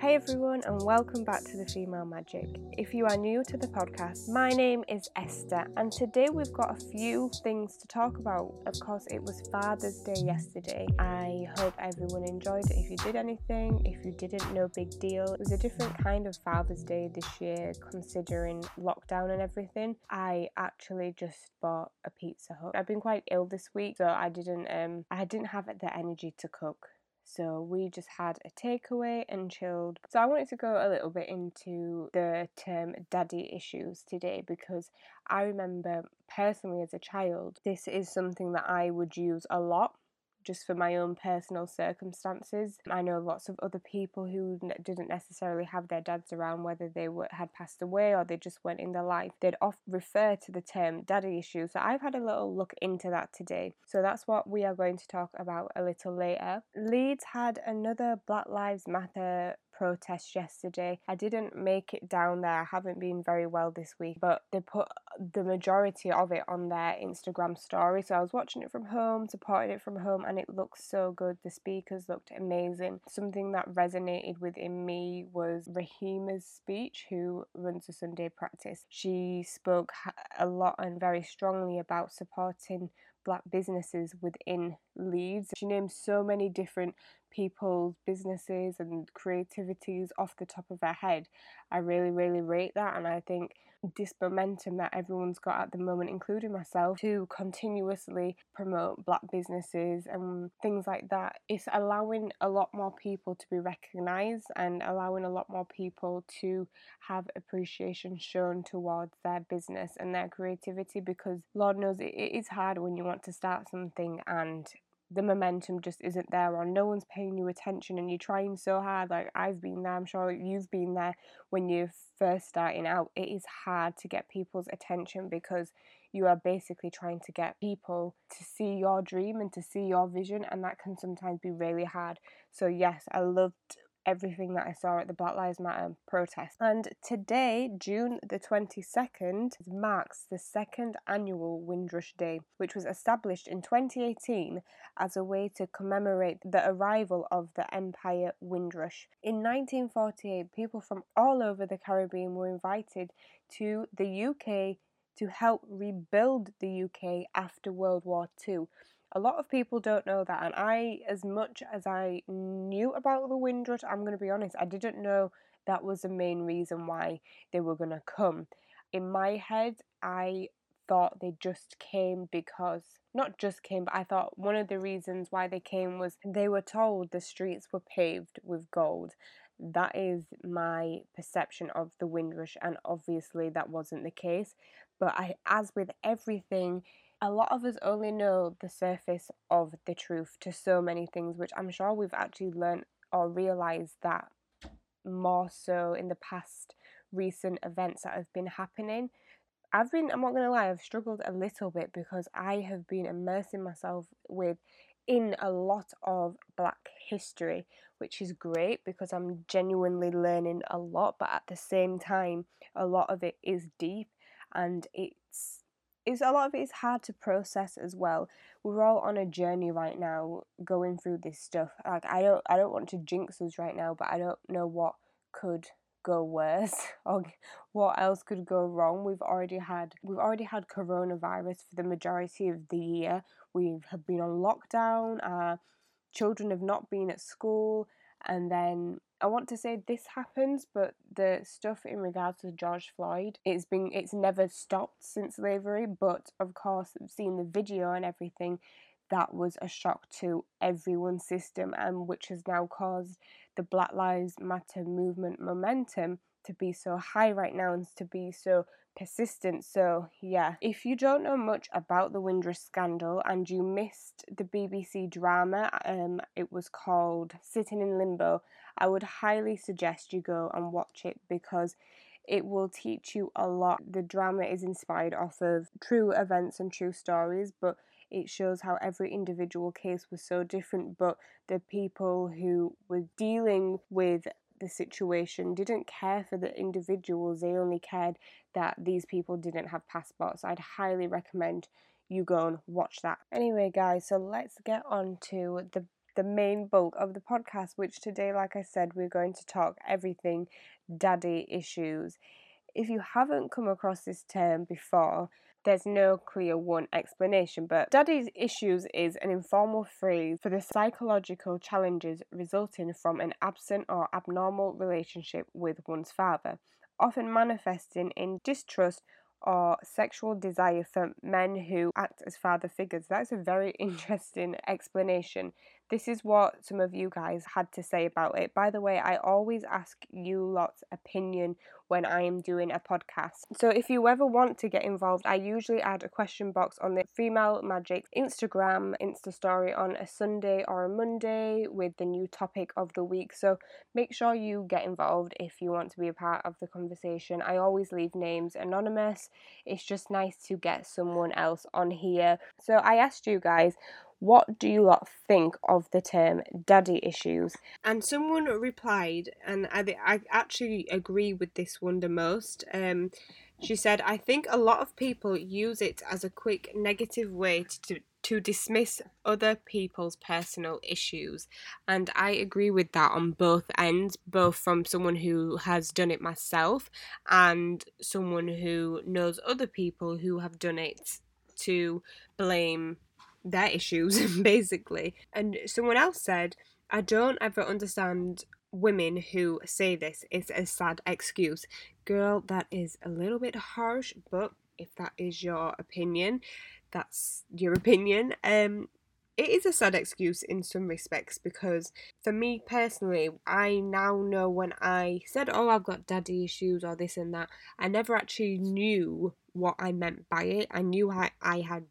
Hey everyone, and welcome back to the Female Magik. If you are new to the podcast, my name is Esta, and today we've got a few things to talk about. Of course, it was Father's Day yesterday. I hope everyone enjoyed it. If you did anything, if you didn't, no big deal. It was a different kind of Father's Day this year, considering lockdown and everything. I actually just bought a Pizza Hut. I've been quite ill this week, so I didn't um I didn't have the energy to cook. So we just had a takeaway and chilled. So I wanted to go a little bit into the term daddy issues today because I remember personally as a child, this is something that I would use a lot just for my own personal circumstances. I know lots of other people who didn't necessarily have their dads around, whether they were, had passed away or they just went in their life. They'd often refer to the term daddy issues. So I've had a little look into that today. So that's what we are going to talk about a little later. Leeds had another Black Lives Matter protest yesterday. I didn't make it down there. I haven't been very well this week, but they put the majority of it on their Instagram story. So I was watching it from home, supporting it from home, and it looks so good. The speakers looked amazing. Something that resonated within me was Rahima's speech, who runs a Sunday practice. She spoke a lot and very strongly about supporting black businesses within Leeds. She named so many different people's businesses and creativities off the top of her head. I really, really rate that, and I think this momentum that everyone's got at the moment, including myself, to continuously promote black businesses and things like that, it's allowing a lot more people to be recognised and allowing a lot more people to have appreciation shown towards their business and their creativity because Lord knows it, it is hard when you want to start something and the momentum just isn't there or no one's paying you attention and you're trying so hard like I've been there I'm sure you've been there when you're first starting out it is hard to get people's attention because you are basically trying to get people to see your dream and to see your vision and that can sometimes be really hard. So yes I loved everything that I saw at the Black Lives Matter protest. And today, June the 22nd, marks the second annual Windrush Day, which was established in 2018 as a way to commemorate the arrival of the Empire Windrush. In 1948, people from all over the Caribbean were invited to the UK to help rebuild the UK after World War II. A lot of people don't know that, and I, as much as I knew about the Windrush, I'm going to be honest, I didn't know that was the main reason why they were going to come. In my head, I thought they just came because, not just came, but I thought one of the reasons why they came was they were told the streets were paved with gold. That is my perception of the Windrush, and obviously that wasn't the case. But I, as with everything, a lot of us only know the surface of the truth to so many things, which I'm sure we've actually learned or realized that more so in the past recent events that have been happening. I've been, I'm not to lie, I've struggled a little bit because I have been immersing myself with in a lot of black history, which is great because I'm genuinely learning a lot, but at the same time, a lot of it is deep and it's it's a lot of it is hard to process as well. We're all on a journey right now, going through this stuff. Like I don't, I don't want to jinx us right now, but I don't know what could go worse or what else could go wrong. We've already had, we've already had coronavirus for the majority of the year. We have been on lockdown. Our children have not been at school, and then I want to say this happens, but the stuff in regards to George Floyd, it's been it's never stopped since slavery. But of course, seeing the video and everything, that was a shock to everyone's system, and which has now caused the Black Lives Matter movement momentum to be so high right now and to be so persistent. So, yeah, if you don't know much about the Windrush scandal and you missed the BBC drama, um, it was called Sitting in Limbo, I would highly suggest you go and watch it because it will teach you a lot. The drama is inspired off of true events and true stories, but it shows how every individual case was so different, but the people who were dealing with the situation, didn't care for the individuals, they only cared that these people didn't have passports. I'd highly recommend you go and watch that. Anyway, guys, so let's get on to the the main bulk of the podcast, which today, like I said, we're going to talk everything daddy issues. If you haven't come across this term before, there's no clear one explanation, but daddy's issues is an informal phrase for the psychological challenges resulting from an absent or abnormal relationship with one's father, often manifesting in distrust or sexual desire for men who act as father figures. That's a very interesting explanation. This is what some of you guys had to say about it. By the way, I always ask you lot's opinion when I am doing a podcast. So if you ever want to get involved, I usually add a question box on the Female Magik Instagram Insta story on a Sunday or a Monday with the new topic of the week. So make sure you get involved if you want to be a part of the conversation. I always leave names anonymous. It's just nice to get someone else on here. So I asked you guys what do you lot think of the term daddy issues? And someone replied, and I, I actually agree with this one the most. Um, she said, I think a lot of people use it as a quick negative way to, to dismiss other people's personal issues. And I agree with that on both ends, both from someone who has done it myself and someone who knows other people who have done it to blame their issues, basically. And someone else said, I don't ever understand women who say this. It's a sad excuse. Girl, that is a little bit harsh, but if that is your opinion, that's your opinion. Um, it is a sad excuse in some respects because for me personally, I now know when I said, Oh, I've got daddy issues or this and that, I never actually knew what I meant by it. I knew I, I had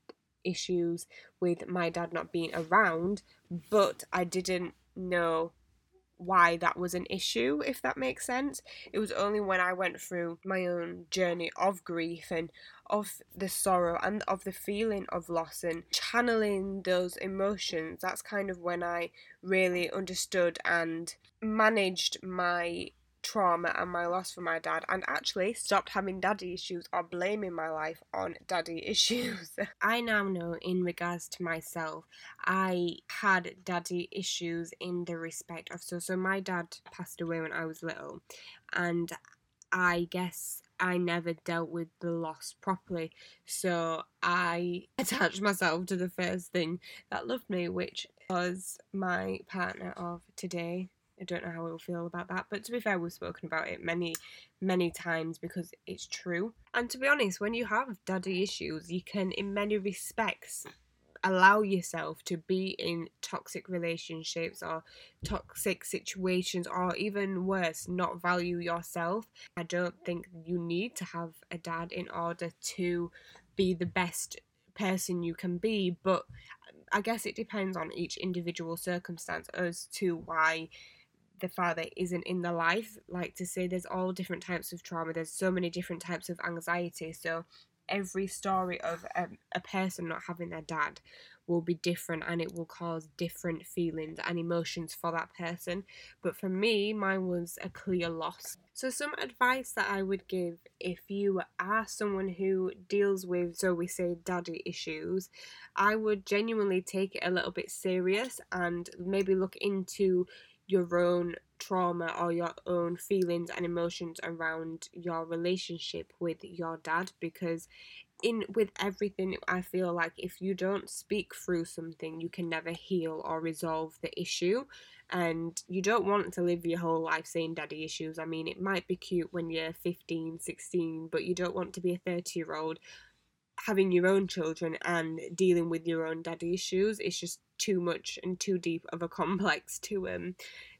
issues with my dad not being around, but I didn't know why that was an issue, if that makes sense. It was only when I went through my own journey of grief and of the sorrow and of the feeling of loss and channeling those emotions. That's kind of when I really understood and managed my trauma and my loss for my dad and actually stopped having daddy issues or blaming my life on daddy issues. I now know in regards to myself, I had daddy issues in the respect of so so my dad passed away when I was little and I guess I never dealt with the loss properly. So I attached myself to the first thing that loved me, which was my partner of today, I don't know how we'll feel about that. But to be fair, we've spoken about it many, many times because it's true. And to be honest, when you have daddy issues, you can, in many respects, allow yourself to be in toxic relationships or toxic situations or even worse not value yourself i don't think you need to have a dad in order to be the best person you can be but i guess it depends on each individual circumstance as to why the father isn't in the life. Like to say, there's all different types of trauma. There's so many different types of anxiety. So every story of a, a person not having their dad will be different and it will cause different feelings and emotions for that person. But for me, mine was a clear loss. So, some advice that I would give if you are someone who deals with, so we say, daddy issues, I would genuinely take it a little bit serious and maybe look into your own trauma or your own feelings and emotions around your relationship with your dad because in with everything i feel like if you don't speak through something you can never heal or resolve the issue. And you don't want to live your whole life saying daddy issues. I mean it might be cute when you're 15 16 but you don't want to be a 30 year old having your own children and dealing with your own daddy issues. It's just too much and too deep of a complex to um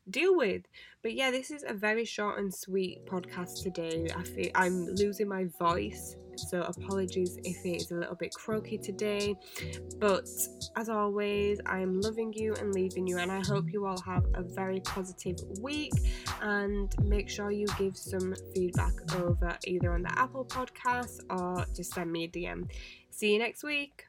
deal with. But yeah, this is a very short and sweet podcast today. I feel I'm losing my voice, so apologies if it is a little bit croaky today. But as always, I am loving you and leaving you, and I hope you all have a very positive week. And make sure you give some feedback over either on the Apple podcast or just send me a DM. See you next week.